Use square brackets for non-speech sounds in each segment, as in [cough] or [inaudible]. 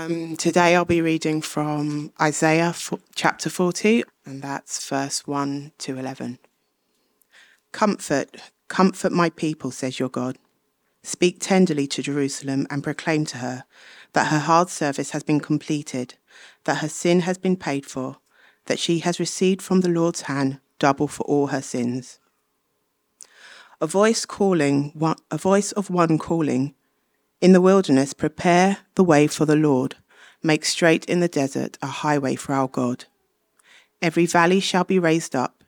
Um, today I'll be reading from Isaiah chapter 40, and that's verse 1 to 11. Comfort, comfort my people, says your God. Speak tenderly to Jerusalem and proclaim to her that her hard service has been completed, that her sin has been paid for, that she has received from the Lord's hand double for all her sins. A voice calling, a voice of one calling, in the wilderness, prepare the way for the Lord. Make straight in the desert a highway for our God. Every valley shall be raised up,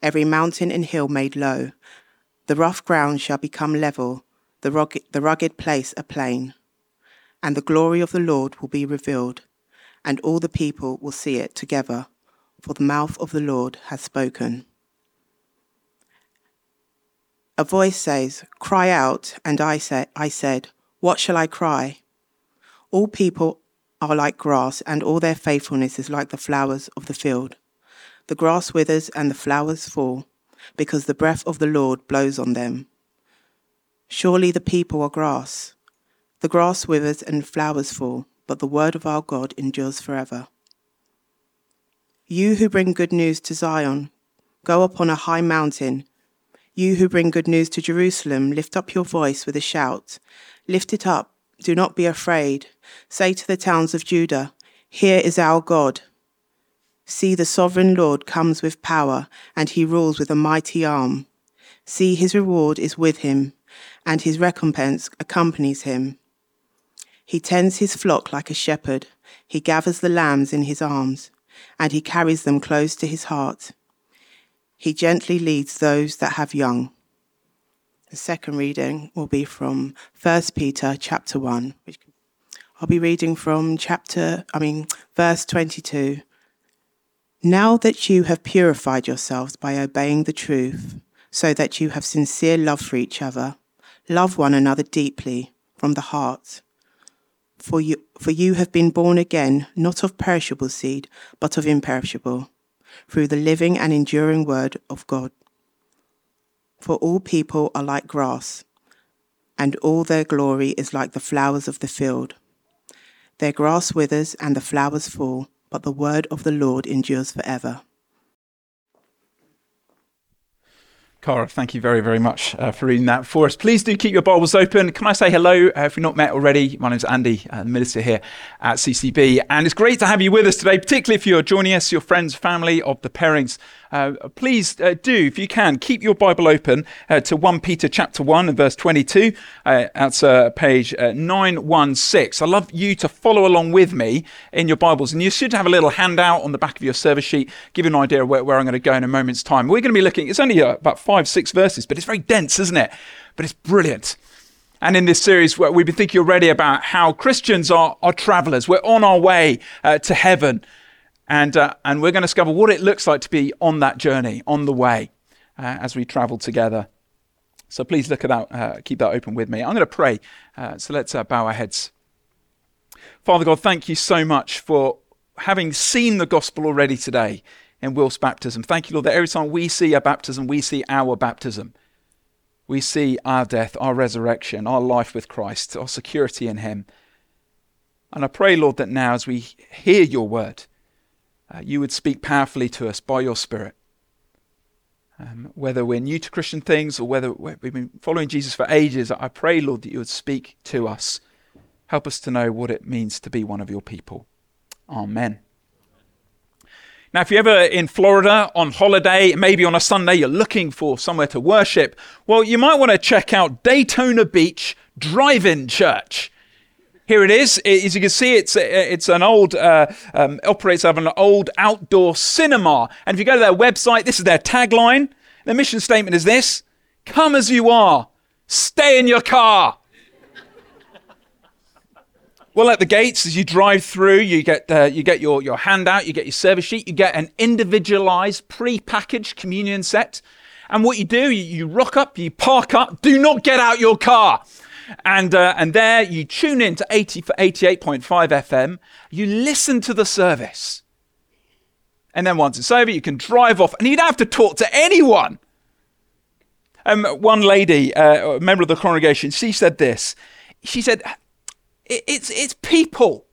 every mountain and hill made low. The rough ground shall become level, the rugged, the rugged place a plain. And the glory of the Lord will be revealed, and all the people will see it together, for the mouth of the Lord has spoken. A voice says, Cry out, and I, say, I said, what shall I cry? All people are like grass, and all their faithfulness is like the flowers of the field. The grass withers and the flowers fall, because the breath of the Lord blows on them. Surely the people are grass. The grass withers and flowers fall, but the word of our God endures forever. You who bring good news to Zion, go up on a high mountain. You who bring good news to Jerusalem, lift up your voice with a shout. Lift it up, do not be afraid. Say to the towns of Judah, Here is our God. See, the sovereign Lord comes with power, and he rules with a mighty arm. See, his reward is with him, and his recompense accompanies him. He tends his flock like a shepherd. He gathers the lambs in his arms, and he carries them close to his heart. He gently leads those that have young. The second reading will be from 1 Peter chapter 1. Which I'll be reading from chapter, I mean, verse 22. Now that you have purified yourselves by obeying the truth, so that you have sincere love for each other, love one another deeply from the heart. For you, for you have been born again, not of perishable seed, but of imperishable, through the living and enduring word of God for all people are like grass, and all their glory is like the flowers of the field. Their grass withers and the flowers fall, but the word of the Lord endures forever. Cara, thank you very, very much uh, for reading that for us. Please do keep your Bibles open. Can I say hello? Uh, if you're not met already, my name's Andy, uh, minister here at CCB, and it's great to have you with us today, particularly if you're joining us, your friends, family of the pairings uh, please uh, do, if you can, keep your Bible open uh, to 1 Peter chapter 1 and verse 22. Uh, that's uh, page uh, 916. I love you to follow along with me in your Bibles. And you should have a little handout on the back of your service sheet, give you an idea where, where I'm going to go in a moment's time. We're going to be looking, it's only about five, six verses, but it's very dense, isn't it? But it's brilliant. And in this series, we've been thinking already about how Christians are, are travelers. We're on our way uh, to heaven. And, uh, and we're going to discover what it looks like to be on that journey, on the way, uh, as we travel together. So please look at that, uh, keep that open with me. I'm going to pray. Uh, so let's uh, bow our heads. Father God, thank you so much for having seen the gospel already today in Will's baptism. Thank you, Lord, that every time we see a baptism, we see our baptism. We see our death, our resurrection, our life with Christ, our security in Him. And I pray, Lord, that now as we hear your word, uh, you would speak powerfully to us by your Spirit. Um, whether we're new to Christian things or whether we've been following Jesus for ages, I pray, Lord, that you would speak to us. Help us to know what it means to be one of your people. Amen. Now, if you're ever in Florida on holiday, maybe on a Sunday, you're looking for somewhere to worship, well, you might want to check out Daytona Beach Drive In Church. Here it is. As you can see, it's it's an old uh, um, operates out of an old outdoor cinema. And if you go to their website, this is their tagline. Their mission statement is this: "Come as you are, stay in your car." Well, at the gates, as you drive through, you get uh, you get your your handout, you get your service sheet, you get an individualized, pre-packaged communion set. And what you do, you, you rock up, you park up. Do not get out your car. And, uh, and there you tune in to 80 for 88.5 FM. You listen to the service. And then once it's over, you can drive off and you don't have to talk to anyone. Um, one lady, uh, a member of the congregation, she said this. She said, it's, it's people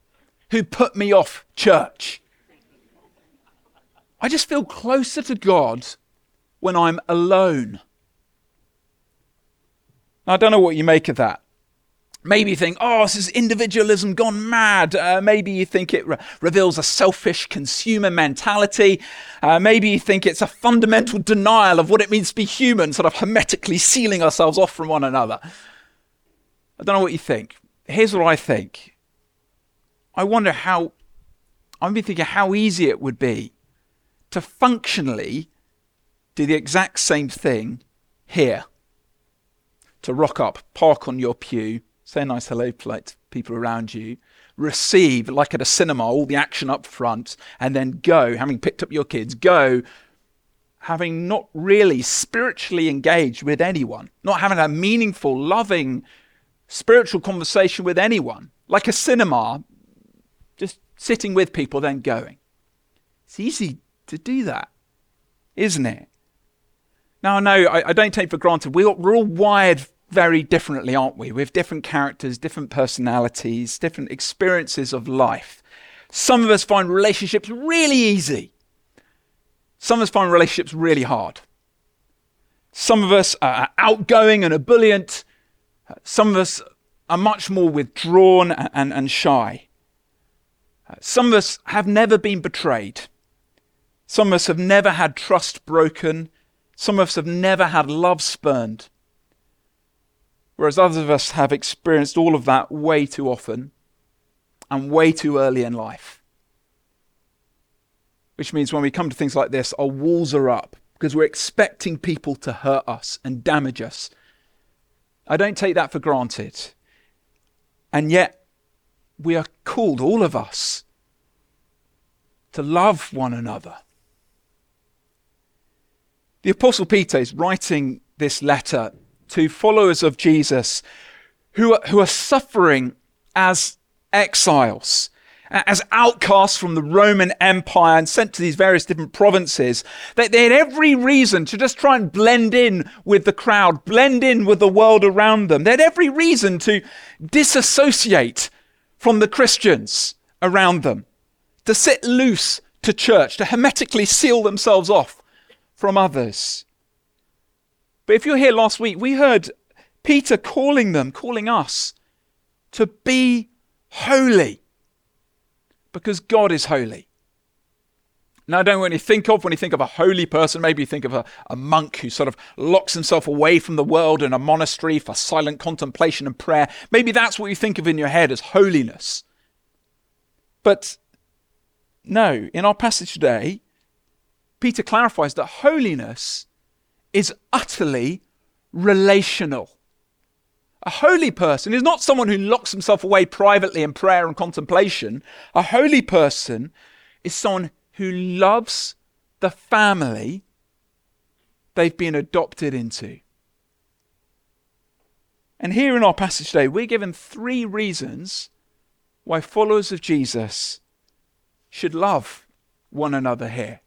who put me off church. I just feel closer to God when I'm alone. Now, I don't know what you make of that. Maybe you think, oh, this is individualism gone mad. Uh, maybe you think it re- reveals a selfish consumer mentality. Uh, maybe you think it's a fundamental denial of what it means to be human, sort of hermetically sealing ourselves off from one another. I don't know what you think. Here's what I think. I wonder how, I've been thinking how easy it would be to functionally do the exact same thing here. To rock up, park on your pew, say a nice hello polite to people around you, receive, like at a cinema, all the action up front, and then go, having picked up your kids, go, having not really spiritually engaged with anyone, not having a meaningful, loving, spiritual conversation with anyone, like a cinema, just sitting with people, then going. It's easy to do that, isn't it? Now, no, I, I don't take for granted we're, we're all wired very differently, aren't we? We have different characters, different personalities, different experiences of life. Some of us find relationships really easy. Some of us find relationships really hard. Some of us are outgoing and ebullient. Some of us are much more withdrawn and, and, and shy. Some of us have never been betrayed. Some of us have never had trust broken. Some of us have never had love spurned. Whereas others of us have experienced all of that way too often and way too early in life. Which means when we come to things like this, our walls are up because we're expecting people to hurt us and damage us. I don't take that for granted. And yet, we are called, all of us, to love one another. The Apostle Peter is writing this letter to followers of Jesus who are, who are suffering as exiles, as outcasts from the Roman Empire and sent to these various different provinces. They, they had every reason to just try and blend in with the crowd, blend in with the world around them. They had every reason to disassociate from the Christians around them, to sit loose to church, to hermetically seal themselves off from others. But if you're here last week, we heard Peter calling them, calling us to be holy because God is holy. Now, I don't want you think of when you think of a holy person, maybe you think of a, a monk who sort of locks himself away from the world in a monastery for silent contemplation and prayer. Maybe that's what you think of in your head as holiness. But no, in our passage today, Peter clarifies that holiness is utterly relational. A holy person is not someone who locks himself away privately in prayer and contemplation. A holy person is someone who loves the family they've been adopted into. And here in our passage today, we're given three reasons why followers of Jesus should love one another here.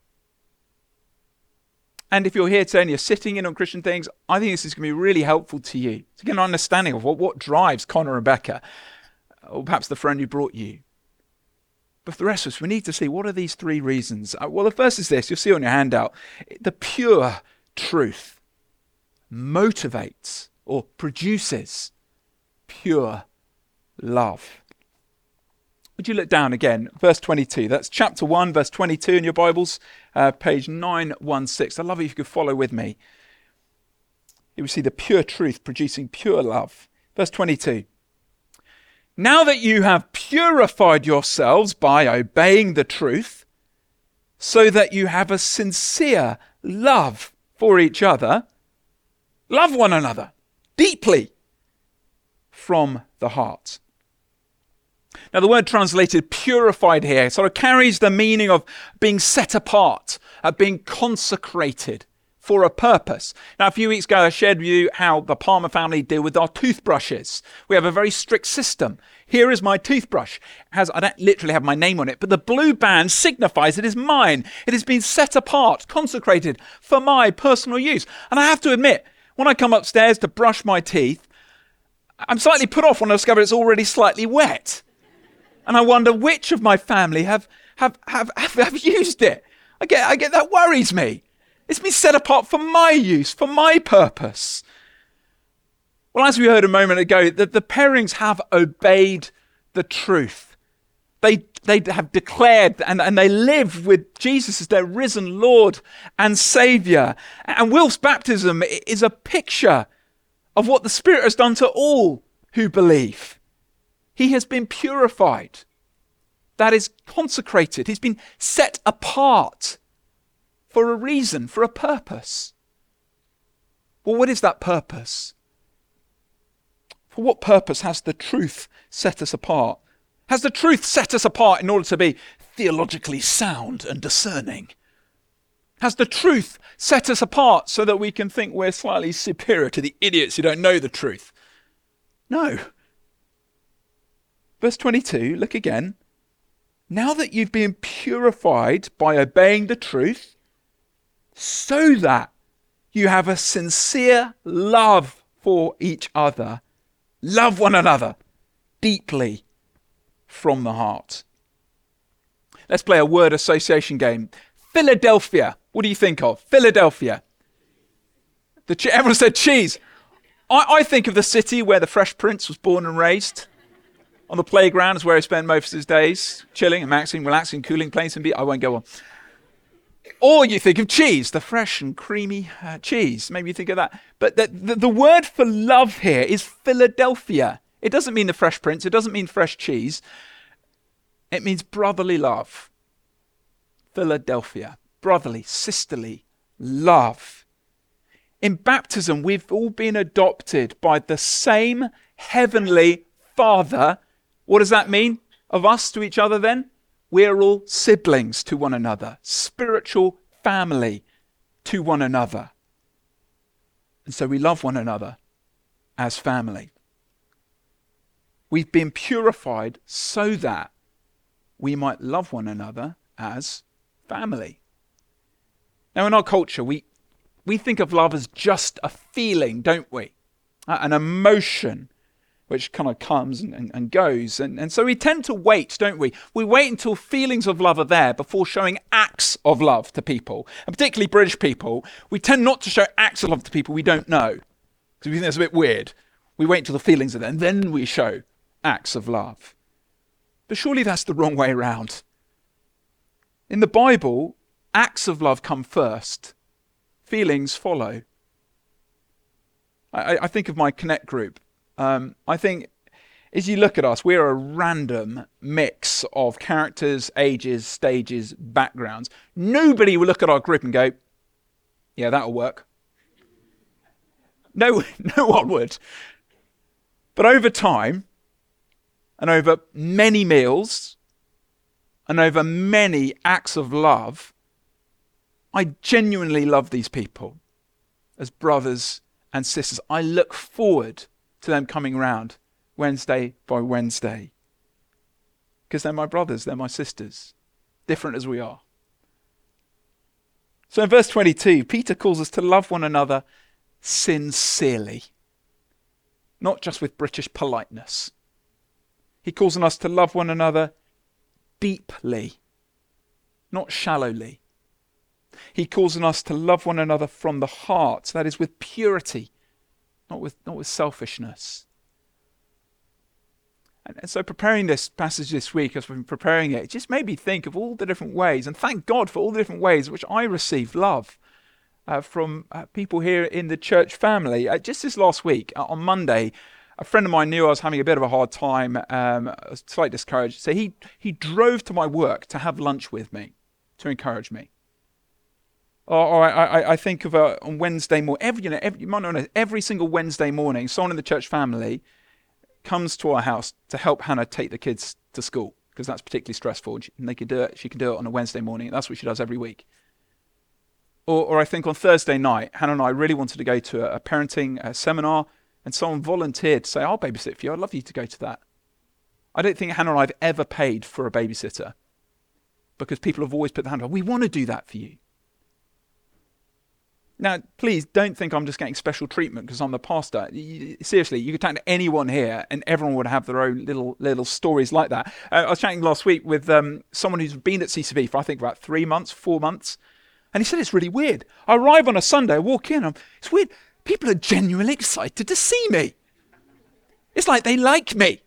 And if you're here today and you're sitting in on Christian things, I think this is going to be really helpful to you to get an understanding of what, what drives Connor and Becca, or perhaps the friend who brought you. But for the rest of us, we need to see what are these three reasons. Uh, well, the first is this you'll see on your handout the pure truth motivates or produces pure love. Would you look down again? Verse 22. That's chapter 1, verse 22 in your Bibles, uh, page 916. I love it if you could follow with me. You will see the pure truth producing pure love. Verse 22. Now that you have purified yourselves by obeying the truth, so that you have a sincere love for each other, love one another deeply from the heart. Now, the word translated purified here sort of carries the meaning of being set apart, of being consecrated for a purpose. Now, a few weeks ago, I shared with you how the Palmer family deal with our toothbrushes. We have a very strict system. Here is my toothbrush. It has I don't literally have my name on it, but the blue band signifies it is mine. It has been set apart, consecrated for my personal use. And I have to admit, when I come upstairs to brush my teeth, I'm slightly put off when I discover it's already slightly wet. And I wonder which of my family have, have, have, [laughs] have, have used it. I get, I get that worries me. It's been set apart for my use, for my purpose. Well, as we heard a moment ago, the, the pairings have obeyed the truth. They, they have declared and, and they live with Jesus as their risen Lord and Saviour. And Wilf's baptism is a picture of what the Spirit has done to all who believe. He has been purified. That is consecrated. He's been set apart for a reason, for a purpose. Well, what is that purpose? For what purpose has the truth set us apart? Has the truth set us apart in order to be theologically sound and discerning? Has the truth set us apart so that we can think we're slightly superior to the idiots who don't know the truth? No. Verse 22, look again. Now that you've been purified by obeying the truth, so that you have a sincere love for each other. Love one another deeply from the heart. Let's play a word association game. Philadelphia. What do you think of? Philadelphia. The che- everyone said cheese. I, I think of the city where the Fresh Prince was born and raised. On the playground is where I spend most of his days, chilling and maxing, relaxing, cooling, playing some beat. I won't go on. Or you think of cheese, the fresh and creamy uh, cheese. Maybe you think of that. But the, the, the word for love here is Philadelphia. It doesn't mean the fresh prince, it doesn't mean fresh cheese. It means brotherly love. Philadelphia. Brotherly, sisterly love. In baptism, we've all been adopted by the same heavenly Father. What does that mean of us to each other then? We're all siblings to one another, spiritual family to one another. And so we love one another as family. We've been purified so that we might love one another as family. Now, in our culture, we, we think of love as just a feeling, don't we? Uh, an emotion which kind of comes and, and, and, goes. And, and so we tend to wait, don't we? We wait until feelings of love are there before showing acts of love to people. And particularly British people, we tend not to show acts of love to people we don't know because we think that's a bit weird. We wait until the feelings are there and then we show acts of love. But surely that's the wrong way around. In the Bible, acts of love come first, feelings follow. I, I think of my Connect group um, I think as you look at us, we're a random mix of characters, ages, stages, backgrounds. Nobody will look at our group and go, yeah, that'll work. No, [laughs] no one would. But over time, and over many meals, and over many acts of love, I genuinely love these people as brothers and sisters. I look forward to them coming round Wednesday by Wednesday. Because they're my brothers, they're my sisters, different as we are. So in verse 22, Peter calls us to love one another sincerely, not just with British politeness. He calls on us to love one another deeply, not shallowly. He calls on us to love one another from the heart, that is, with purity not with, not with selfishness. And, so, preparing this passage this week, as we've been preparing it, it just made me think of all the different ways, and thank God for all the different ways which I receive love uh, from uh, people here in the church family. Uh, just this last week, uh, on Monday, a friend of mine knew I was having a bit of a hard time, um, slightly discouraged. So he, he drove to my work to have lunch with me, to encourage me. Or, or I, I, think of a, on Wednesday morning, every, you know, every, know, every single Wednesday morning, someone in the church family comes to our house to help Hannah take the kids to school because that's particularly stressful. And they can do it. She can do it on a Wednesday morning. That's what she does every week. Or, or I think on Thursday night, Hannah and I really wanted to go to a, a parenting a seminar, and someone volunteered to say, "I'll babysit for you. I'd love you to go to that." I don't think Hannah and I have ever paid for a babysitter because people have always put their hand up. We want to do that for you. Now, please don't think I'm just getting special treatment because I'm the pastor. Seriously, you could talk to anyone here, and everyone would have their own little little stories like that. Uh, I was chatting last week with um, someone who's been at CCB for I think about three months, four months, and he said it's really weird. I arrive on a Sunday, I walk in, I'm, it's weird. People are genuinely excited to see me. It's like they like me.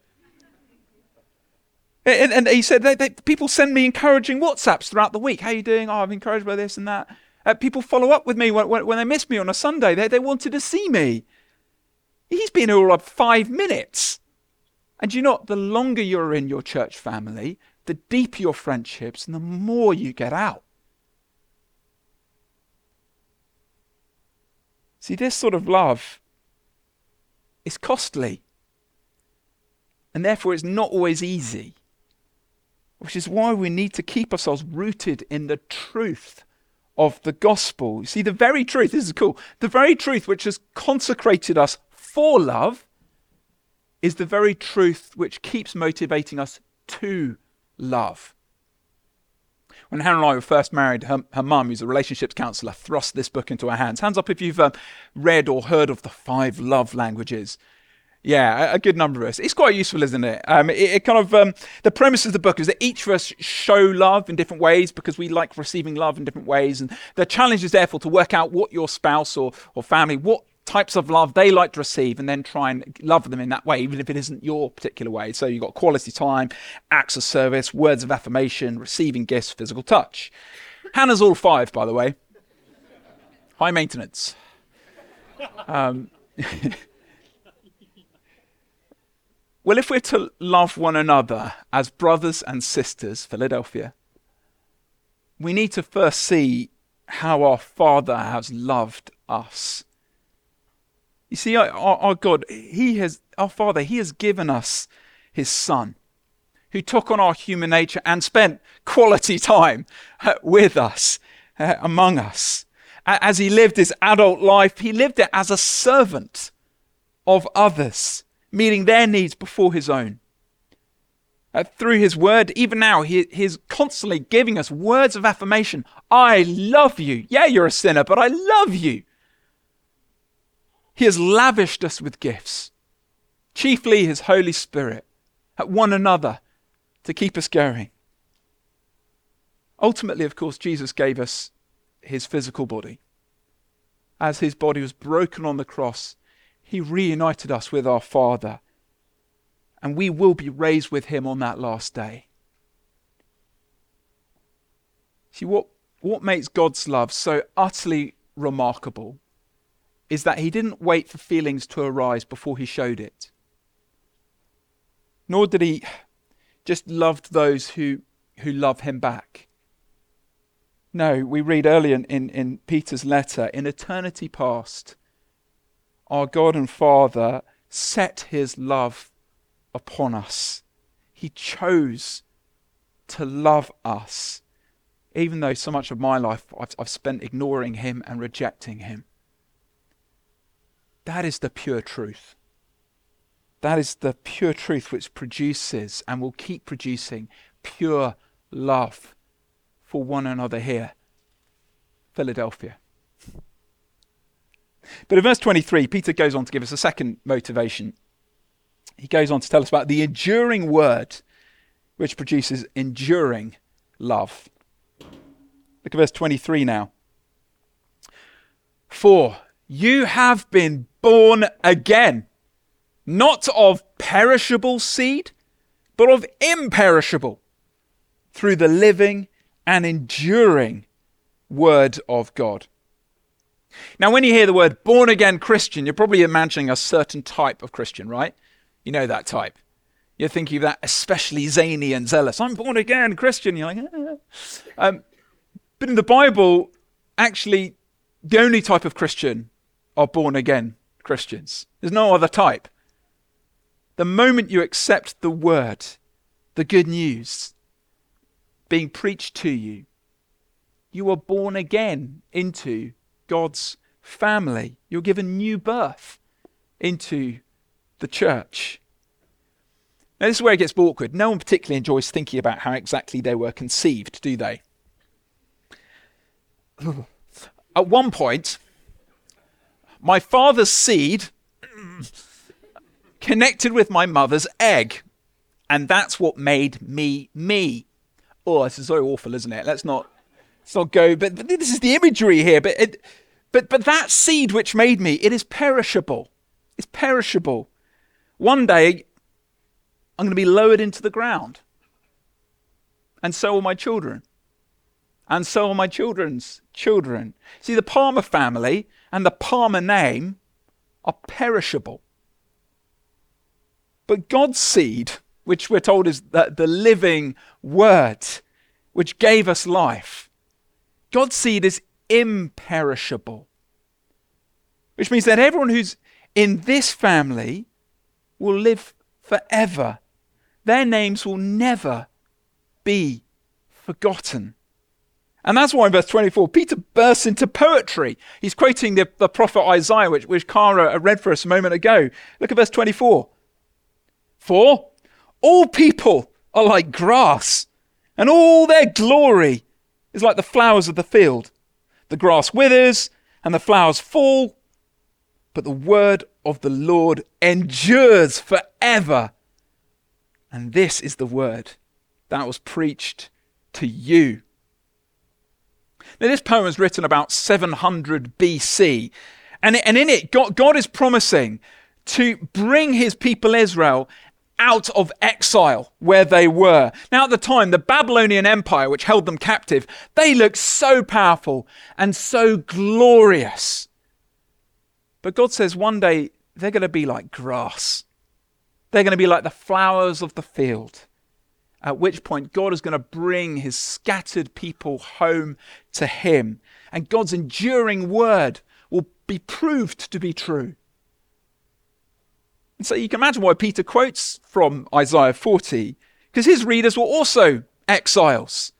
And, and he said people send me encouraging WhatsApps throughout the week. How are you doing? Oh, I'm encouraged by this and that. Uh, people follow up with me when, when, when, they miss me on a Sunday. They, they wanted to see me. He's been here all five minutes. And you know, the longer you're in your church family, the deeper your friendships and the more you get out. See, this sort of love is costly. And therefore, it's not always easy. Which is why we need to keep ourselves rooted in the truth of the gospel. You see, the very truth, this is cool, the very truth which has consecrated us for love is the very truth which keeps motivating us to love. When Hannah and I were first married, her, her mum, who's a relationships counsellor, thrust this book into our hands. Hands up if you've uh, read or heard of the five love languages. Yeah, a, good number of us. It's quite useful, isn't it? Um, it, it, kind of um, the premise of the book is that each of us show love in different ways because we like receiving love in different ways, and the challenge is therefore to work out what your spouse or or family what types of love they like to receive and then try and love them in that way, even if it isn't your particular way. So you've got quality time, acts of service, words of affirmation, receiving gifts, physical touch. Hannah's all five, by the way. High maintenance. Um, [laughs] Well, if we're to love one another as brothers and sisters, Philadelphia, we need to first see how our Father has loved us. You see, our, our, God, He has, our Father, He has given us His Son, who took on our human nature and spent quality time uh, with us, uh, among us. As He lived His adult life, He lived it as a servant of others meeting their needs before his own. Uh, through his word, even now, he, he's constantly giving us words of affirmation. I love you. Yeah, you're a sinner, but I love you. He has lavished us with gifts, chiefly his Holy Spirit, at one another to keep us going. Ultimately, of course, Jesus gave us his physical body. As his body was broken on the cross, he reunited us with our Father, and we will be raised with Him on that last day. See, what, what makes God's love so utterly remarkable is that He didn't wait for feelings to arise before He showed it. Nor did He just love those who, who love Him back. No, we read earlier in, in, in Peter's letter, in eternity past, our God and Father set his love upon us. He chose to love us, even though so much of my life I've, I've, spent ignoring him and rejecting him. That is the pure truth. That is the pure truth which produces and will keep producing pure love for one another here. Philadelphia. But in verse 23, Peter goes on to give us a second motivation. He goes on to tell us about the enduring word which produces enduring love. Look at verse 23 now. For you have been born again, not of perishable seed, but of imperishable, through the living and enduring word of God. Now, when you hear the word born again Christian, you're probably imagining a certain type of Christian, right? You know that type. You're thinking of that especially zany and zealous. I'm born again Christian. You're like, ah. um, but in the Bible, actually, the only type of Christian are born again Christians. There's no other type. The moment you accept the word, the good news being preached to you, you are born again into God's family. You're given new birth into the church. Now, this is where it gets awkward. No one particularly enjoys thinking about how exactly they were conceived, do they? [laughs] At one point, my father's seed connected with my mother's egg. And that's what made me me. Oh, this is so awful, isn't it? Let's not, let's not go. But, but this is the imagery here. But, it, but, but that seed which made me, it is perishable. It's perishable. One day, I'm going to be lowered into the ground. And so will my children. And so will my children's children. See, the Palmer family and the Palmer name are perishable. But God's seed, which we're told is the, the living word, which gave us life, God's seed is imperishable. Which means that everyone who's in this family will live forever. Their names will never be forgotten. And that's why in verse 24, Peter bursts into poetry. He's quoting the, the prophet Isaiah, which, which Cara read for us a moment ago. Look at verse 24. For all people are like grass, and all their glory is like the flowers of the field. The grass withers, and the flowers fall, but the word of the Lord endures forever. And this is the word that was preached to you. Now, this poem is written about 700 BC, and, and in it, God, God is promising to bring his people Israel out of exile where they were. Now, at the time, the Babylonian Empire, which held them captive, they looked so powerful and so glorious. But God says one day they're going to be like grass, they're going to be like the flowers of the field. At which point, God is going to bring his scattered people home to him. And God's enduring word will be proved to be true. And so you can imagine why Peter quotes from Isaiah 40, because his readers were also exiles.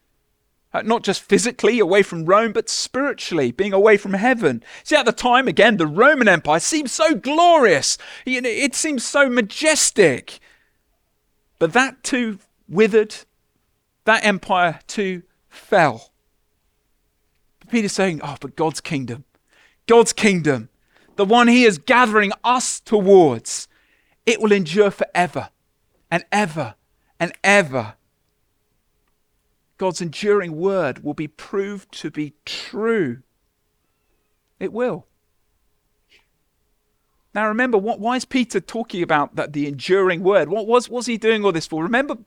Uh, not just physically away from Rome, but spiritually, being away from heaven. See, at the time, again, the Roman Empire seemed so glorious. You know, It seemed so majestic. But that too withered. That empire too fell. Peter's saying, Oh, but God's kingdom, God's kingdom, the one he is gathering us towards, it will endure forever and ever and ever. God's enduring word will be proved to be true. It will. Now remember, what, why is Peter talking about that the enduring word? What was was he doing all this for? Remember,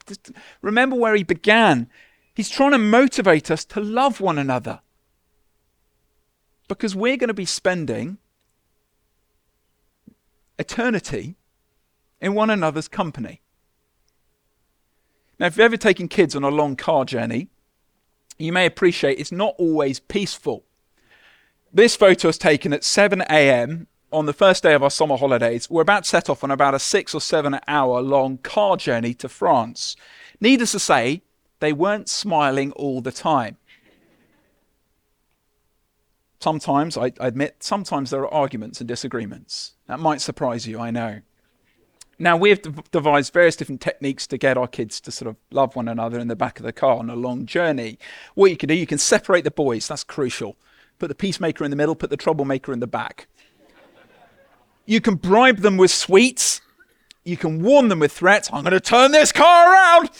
remember where he began. He's trying to motivate us to love one another. Because we're going to be spending eternity in one another's company. Now, if you've ever taken kids on a long car journey, you may appreciate it's not always peaceful. This photo was taken at 7 a.m. on the first day of our summer holidays. We're about to set off on about a six or seven hour long car journey to France. Needless to say, they weren't smiling all the time. Sometimes, I admit, sometimes there are arguments and disagreements. That might surprise you, I know. Now, we've devised various different techniques to get our kids to sort of love one another in the back of the car on a long journey. What you can do, you can separate the boys, that's crucial. Put the peacemaker in the middle, put the troublemaker in the back. You can bribe them with sweets. You can warn them with threats. I'm going to turn this car around.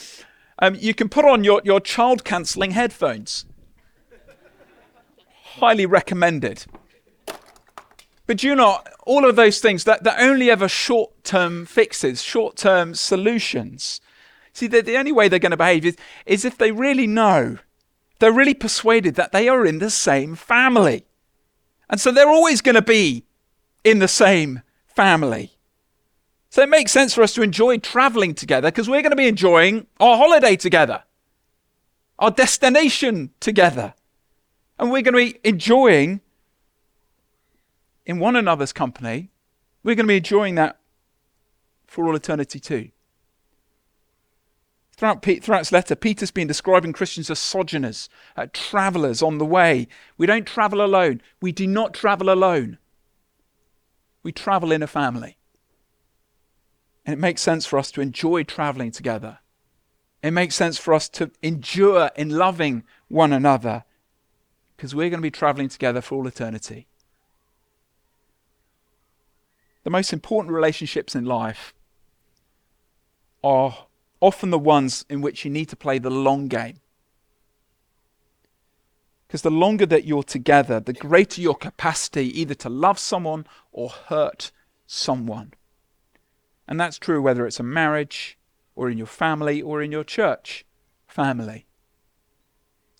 Um, you can put on your, your child cancelling headphones. Highly recommended. But you know, all of those things that, that only ever short term fixes, short term solutions. See, the, the only way they're going to behave is, is if they really know, they're really persuaded that they are in the same family. And so they're always going to be in the same family. So it makes sense for us to enjoy traveling together because we're going to be enjoying our holiday together, our destination together. And we're going to be enjoying in one another's company, we're going to be enjoying that for all eternity too. Throughout, throughout this letter, Peter's been describing Christians as sojourners, uh, travelers on the way. We don't travel alone. We do not travel alone. We travel in a family. And it makes sense for us to enjoy traveling together. It makes sense for us to endure in loving one another because we're going to be traveling together for all eternity. The most important relationships in life are often the ones in which you need to play the long game. Because the longer that you're together, the greater your capacity either to love someone or hurt someone. And that's true whether it's a marriage or in your family or in your church family.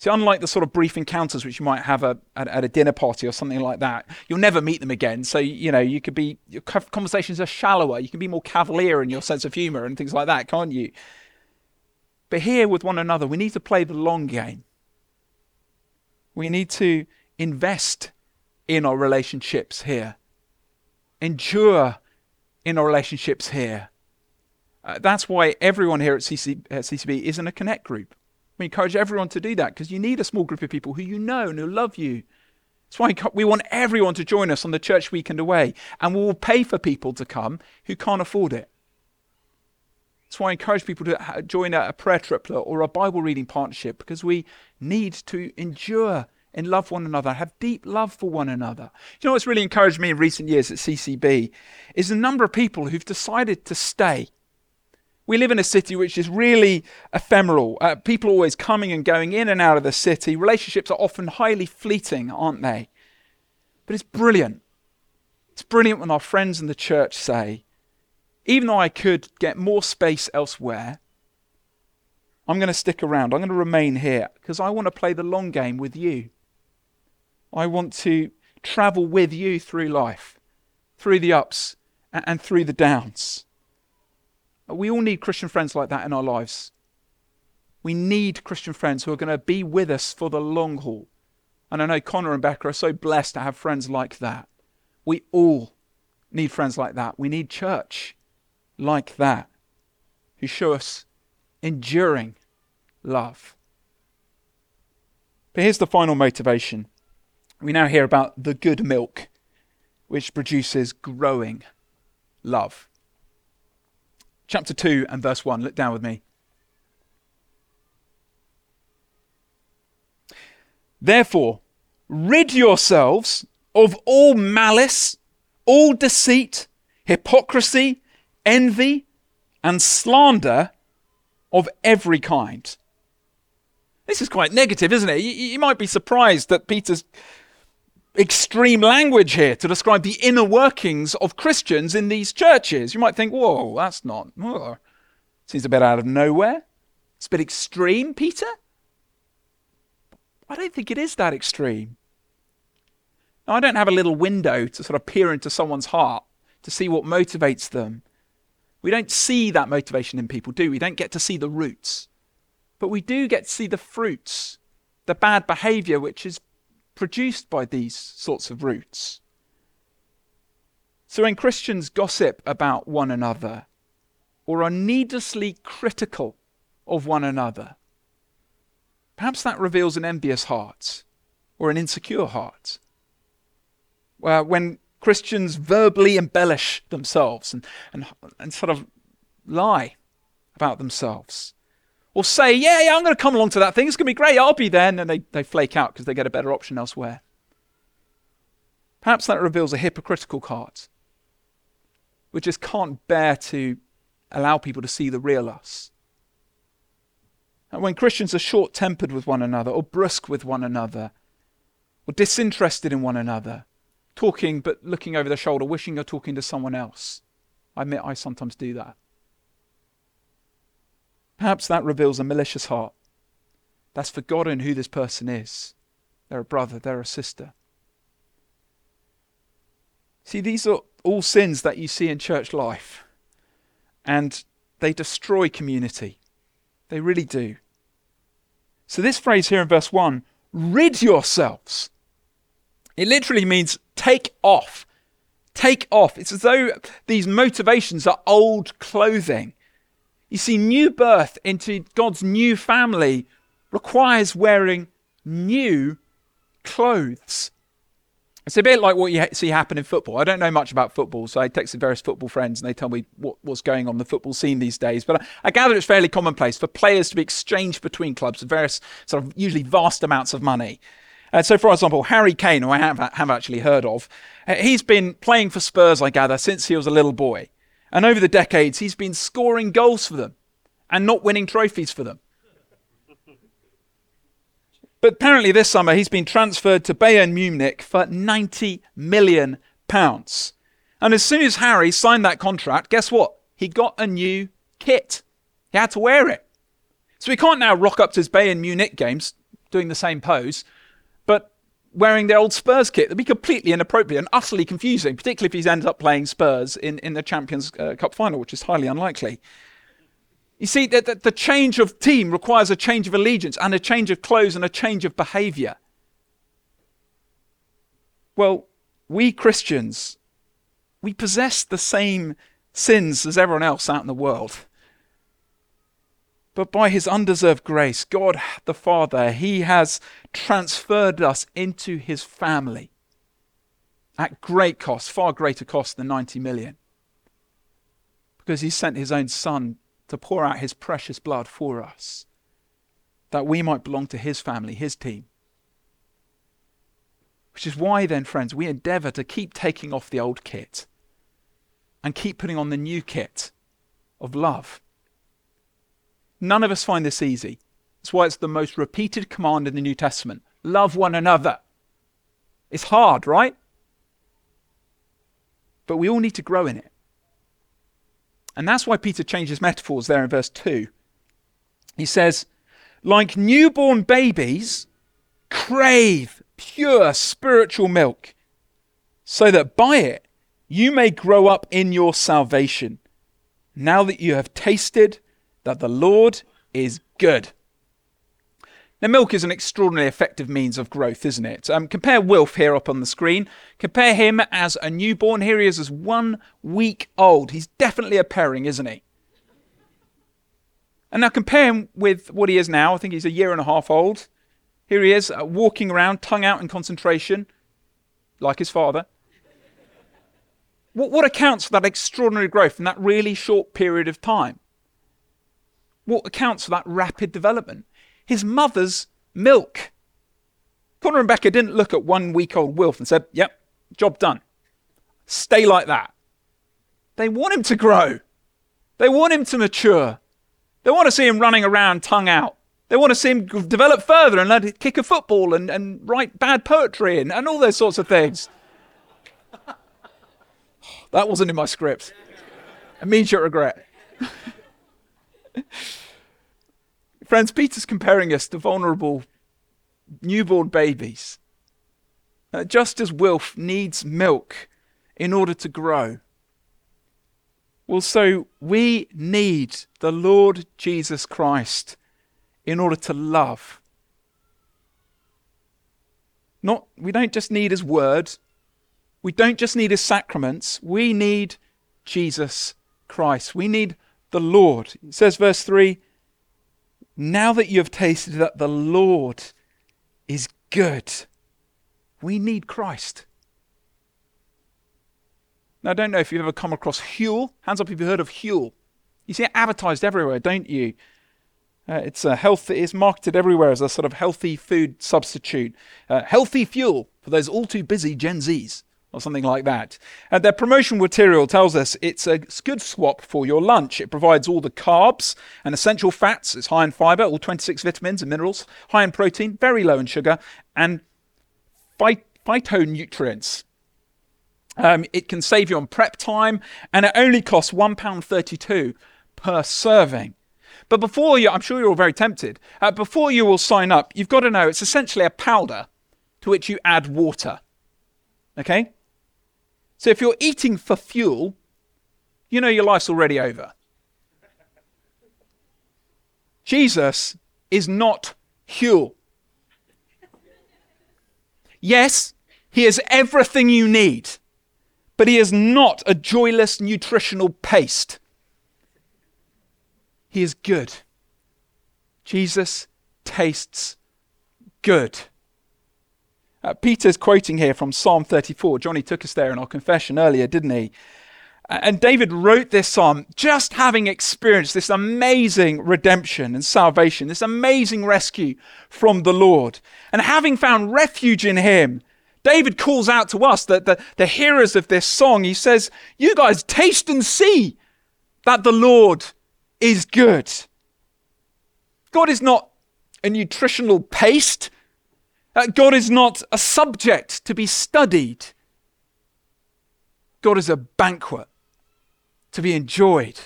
See, unlike the sort of brief encounters which you might have a, at, at, a dinner party or something like that, you'll never meet them again. So, you know, you could be, your conversations are shallower. You can be more cavalier in your sense of humour and things like that, can't you? But here with one another, we need to play the long game. We need to invest in our relationships here, endure in our relationships here. Uh, that's why everyone here at, CC, at CCB is in a connect group. We encourage everyone to do that because you need a small group of people who you know and who love you. That's why we want everyone to join us on the church weekend away, and we will pay for people to come who can't afford it. That's why I encourage people to uh, join a prayer triplet or a Bible reading partnership because we need to endure and love one another, have deep love for one another. You know what's really encouraged me in recent years at CCB is the number of people who've decided to stay. We live in a city which is really ephemeral. Uh, people always coming and going in and out of the city. Relationships are often highly fleeting, aren't they? But it's brilliant. It's brilliant when our friends in the church say, even though I could get more space elsewhere, I'm going to stick around. I'm going to remain here because I want to play the long game with you. I want to travel with you through life, through the ups and through the downs. We all need Christian friends like that in our lives. We need Christian friends who are going to be with us for the long haul. And I know Connor and Becca are so blessed to have friends like that. We all need friends like that. We need church like that who show us enduring love. But here's the final motivation we now hear about the good milk, which produces growing love. Chapter 2 and verse 1. Look down with me. Therefore, rid yourselves of all malice, all deceit, hypocrisy, envy, and slander of every kind. This is quite negative, isn't it? You, you might be surprised that Peter's extreme language here to describe the inner workings of Christians in these churches. You might think, whoa, that's not, whoa. seems a bit out of nowhere. It's a bit extreme, Peter. I don't think it is that extreme. Now, I don't have a little window to sort of peer into someone's heart to see what motivates them. We don't see that motivation in people, do we? We don't get to see the roots. But we do get to see the fruits, the bad behavior which is produced by these sorts of roots. So when Christians gossip about one another or are needlessly critical of one another, perhaps that reveals an envious heart or an insecure heart. Where when Christians verbally embellish themselves and, and, and sort of lie about themselves, or say, yeah, yeah, I'm going to come along to that thing. It's going to be great. I'll be there. And then they, they flake out because they get a better option elsewhere. Perhaps that reveals a hypocritical heart, which just can't bear to allow people to see the real us. And when Christians are short tempered with one another, or brusque with one another, or disinterested in one another, talking but looking over their shoulder, wishing you're talking to someone else, I admit I sometimes do that. Perhaps that reveals a malicious heart that's forgotten who this person is. They're a brother, they're a sister. See, these are all sins that you see in church life, and they destroy community. They really do. So, this phrase here in verse 1 rid yourselves. It literally means take off. Take off. It's as though these motivations are old clothing. You see, new birth into God's new family requires wearing new clothes. It's a bit like what you see happen in football. I don't know much about football, so I texted various football friends and they tell me what, what's going on in the football scene these days. But I, I gather it's fairly commonplace for players to be exchanged between clubs for various, sort of usually vast amounts of money. Uh, so, for example, Harry Kane, who I have, have actually heard of, uh, he's been playing for Spurs, I gather, since he was a little boy. And over the decades, he's been scoring goals for them and not winning trophies for them. But apparently, this summer, he's been transferred to Bayern Munich for 90 million pounds. And as soon as Harry signed that contract, guess what? He got a new kit. He had to wear it. So he can't now rock up to his Bayern Munich games doing the same pose, wearing their old Spurs kit. That'd be completely inappropriate and utterly confusing, particularly if he's ended up playing Spurs in, in the Champions uh, Cup final, which is highly unlikely. You see, the, the, the change of team requires a change of allegiance and a change of clothes and a change of behavior. Well, we Christians, we possess the same sins as everyone else out in the world. But by his undeserved grace, God the Father, he has transferred us into his family at great cost, far greater cost than 90 million. Because he sent his own son to pour out his precious blood for us, that we might belong to his family, his team. Which is why, then, friends, we endeavour to keep taking off the old kit and keep putting on the new kit of love. None of us find this easy. That's why it's the most repeated command in the New Testament love one another. It's hard, right? But we all need to grow in it. And that's why Peter changes metaphors there in verse 2. He says, like newborn babies, crave pure spiritual milk, so that by it you may grow up in your salvation, now that you have tasted that the Lord is good. Now, milk is an extraordinarily effective means of growth, isn't it? Um, compare Wilf here up on the screen. Compare him as a newborn. Here he is as one week old. He's definitely a pairing, isn't he? And now compare him with what he is now. I think he's a year and a half old. Here he is, uh, walking around, tongue out in concentration, like his father. What, what accounts for that extraordinary growth in that really short period of time? What accounts for that rapid development? his mother's milk. Connor and Becca didn't look at one week old Wilf and said, Yep, job done. Stay like that. They want him to grow. They want him to mature. They want to see him running around tongue out. They want to see him develop further and let it kick a football and, and write bad poetry and, and all those sorts of things. that wasn't in my script. Immediate regret. [laughs] Friends, Peter's comparing us to vulnerable newborn babies. Uh, just as Wilf needs milk in order to grow. Well, so we need the Lord Jesus Christ in order to love. Not, we don't just need his word, we don't just need his sacraments, we need Jesus Christ. We need the Lord. It says, verse 3 now that you have tasted that the Lord is good, we need Christ. Now, I don't know if you've ever come across Huel. Hands up if you've heard of Huel. You see it advertised everywhere, don't you? Uh, it's a health. It's marketed everywhere as a sort of healthy food substitute, uh, healthy fuel for those all too busy Gen Zs or something like that. And their promotional material tells us it's a good swap for your lunch. It provides all the carbs and essential fats. It's high in fiber, all 26 vitamins and minerals, high in protein, very low in sugar, and phytonutrients. Um, it can save you on prep time, and it only costs £1.32 per serving. But before you, I'm sure you're all very tempted. Uh, before you will sign up, you've got to know it's essentially a powder to which you add water. Okay? So if you're eating for fuel, you know your life's already over. Jesus is not fuel. Yes, he is everything you need, but he is not a joyless nutritional paste. He is good. Jesus tastes good. Uh, Peter's quoting here from Psalm 34. Johnny took us there in our confession earlier, didn't he? And David wrote this psalm just having experienced this amazing redemption and salvation, this amazing rescue from the Lord. And having found refuge in him, David calls out to us, that the, the hearers of this song, he says, You guys taste and see that the Lord is good. God is not a nutritional paste. Uh, God is not a subject to be studied. God is a banquet to be enjoyed.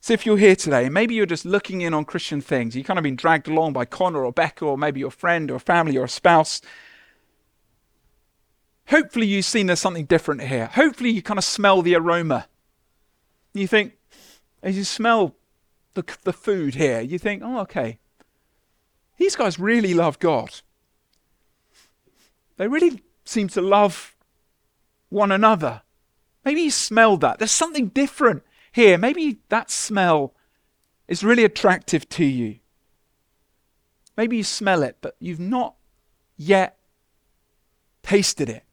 So if you're here today, maybe you're just looking in on Christian things, you've kind of been dragged along by Connor or Becca, or maybe your friend or family or a spouse. Hopefully you've seen there's something different here. Hopefully you kind of smell the aroma. You think, as you smell the, the food here, you think, oh, okay, these guys really love God. They really seem to love one another. Maybe you smelled that. There's something different here. Maybe that smell is really attractive to you. Maybe you smell it, but you've not yet tasted it.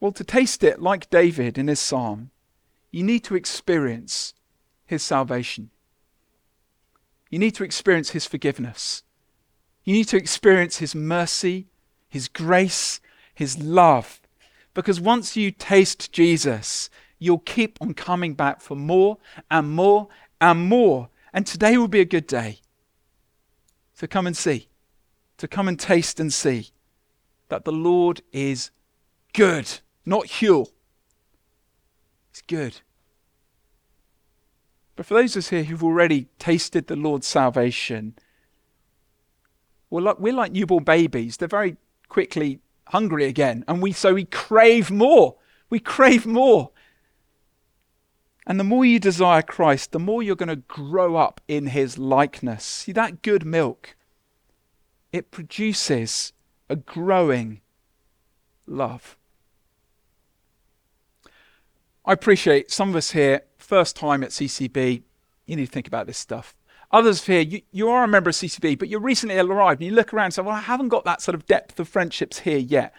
Well, to taste it, like David in his psalm, you need to experience his salvation. You need to experience his forgiveness. You need to experience his mercy, his grace, his love. Because once you taste Jesus, you'll keep on coming back for more and more and more. And today will be a good day to come and see, to come and taste and see that the Lord is good, not Huel. He's good. But for those of us here who've already tasted the Lord's salvation, we're like, we're like newborn babies. They're very quickly hungry again. And we so we crave more. We crave more. And the more you desire Christ, the more you're going to grow up in his likeness. See that good milk? It produces a growing love. I appreciate some of us here, first time at CCB, you need to think about this stuff. Others here, you, you are a member of CCB, but you're recently arrived and you look around and say, Well, I haven't got that sort of depth of friendships here yet.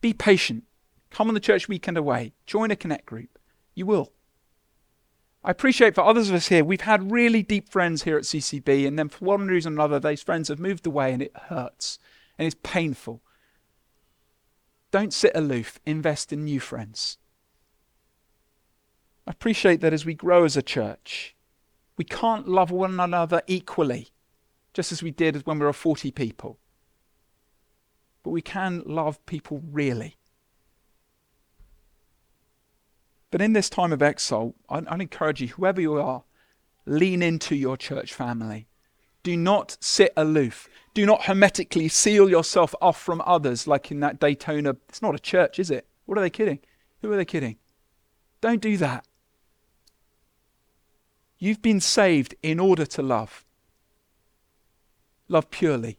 Be patient. Come on the church weekend away. Join a connect group. You will. I appreciate for others of us here, we've had really deep friends here at CCB, and then for one reason or another, those friends have moved away and it hurts and it's painful. Don't sit aloof, invest in new friends. I appreciate that as we grow as a church, we can't love one another equally, just as we did when we were 40 people. But we can love people really. But in this time of exile, I'd, I'd encourage you, whoever you are, lean into your church family. Do not sit aloof. Do not hermetically seal yourself off from others, like in that Daytona. It's not a church, is it? What are they kidding? Who are they kidding? Don't do that. You've been saved in order to love. Love purely,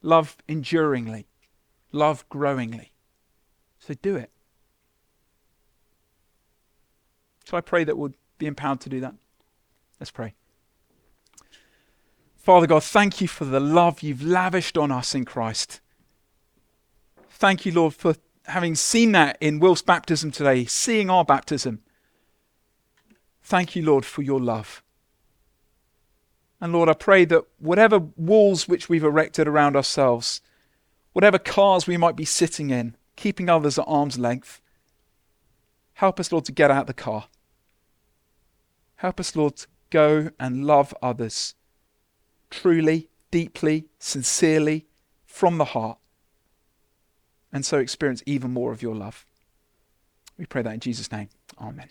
love enduringly, love growingly. So do it. So I pray that we'll be empowered to do that. Let's pray. Father God, thank you for the love you've lavished on us in Christ. Thank you, Lord, for having seen that in Will's baptism today, seeing our baptism. Thank you, Lord, for your love. And Lord, I pray that whatever walls which we've erected around ourselves, whatever cars we might be sitting in, keeping others at arm's length, help us, Lord, to get out the car. Help us, Lord, to go and love others truly, deeply, sincerely, from the heart, and so experience even more of your love. We pray that in Jesus' name. Amen.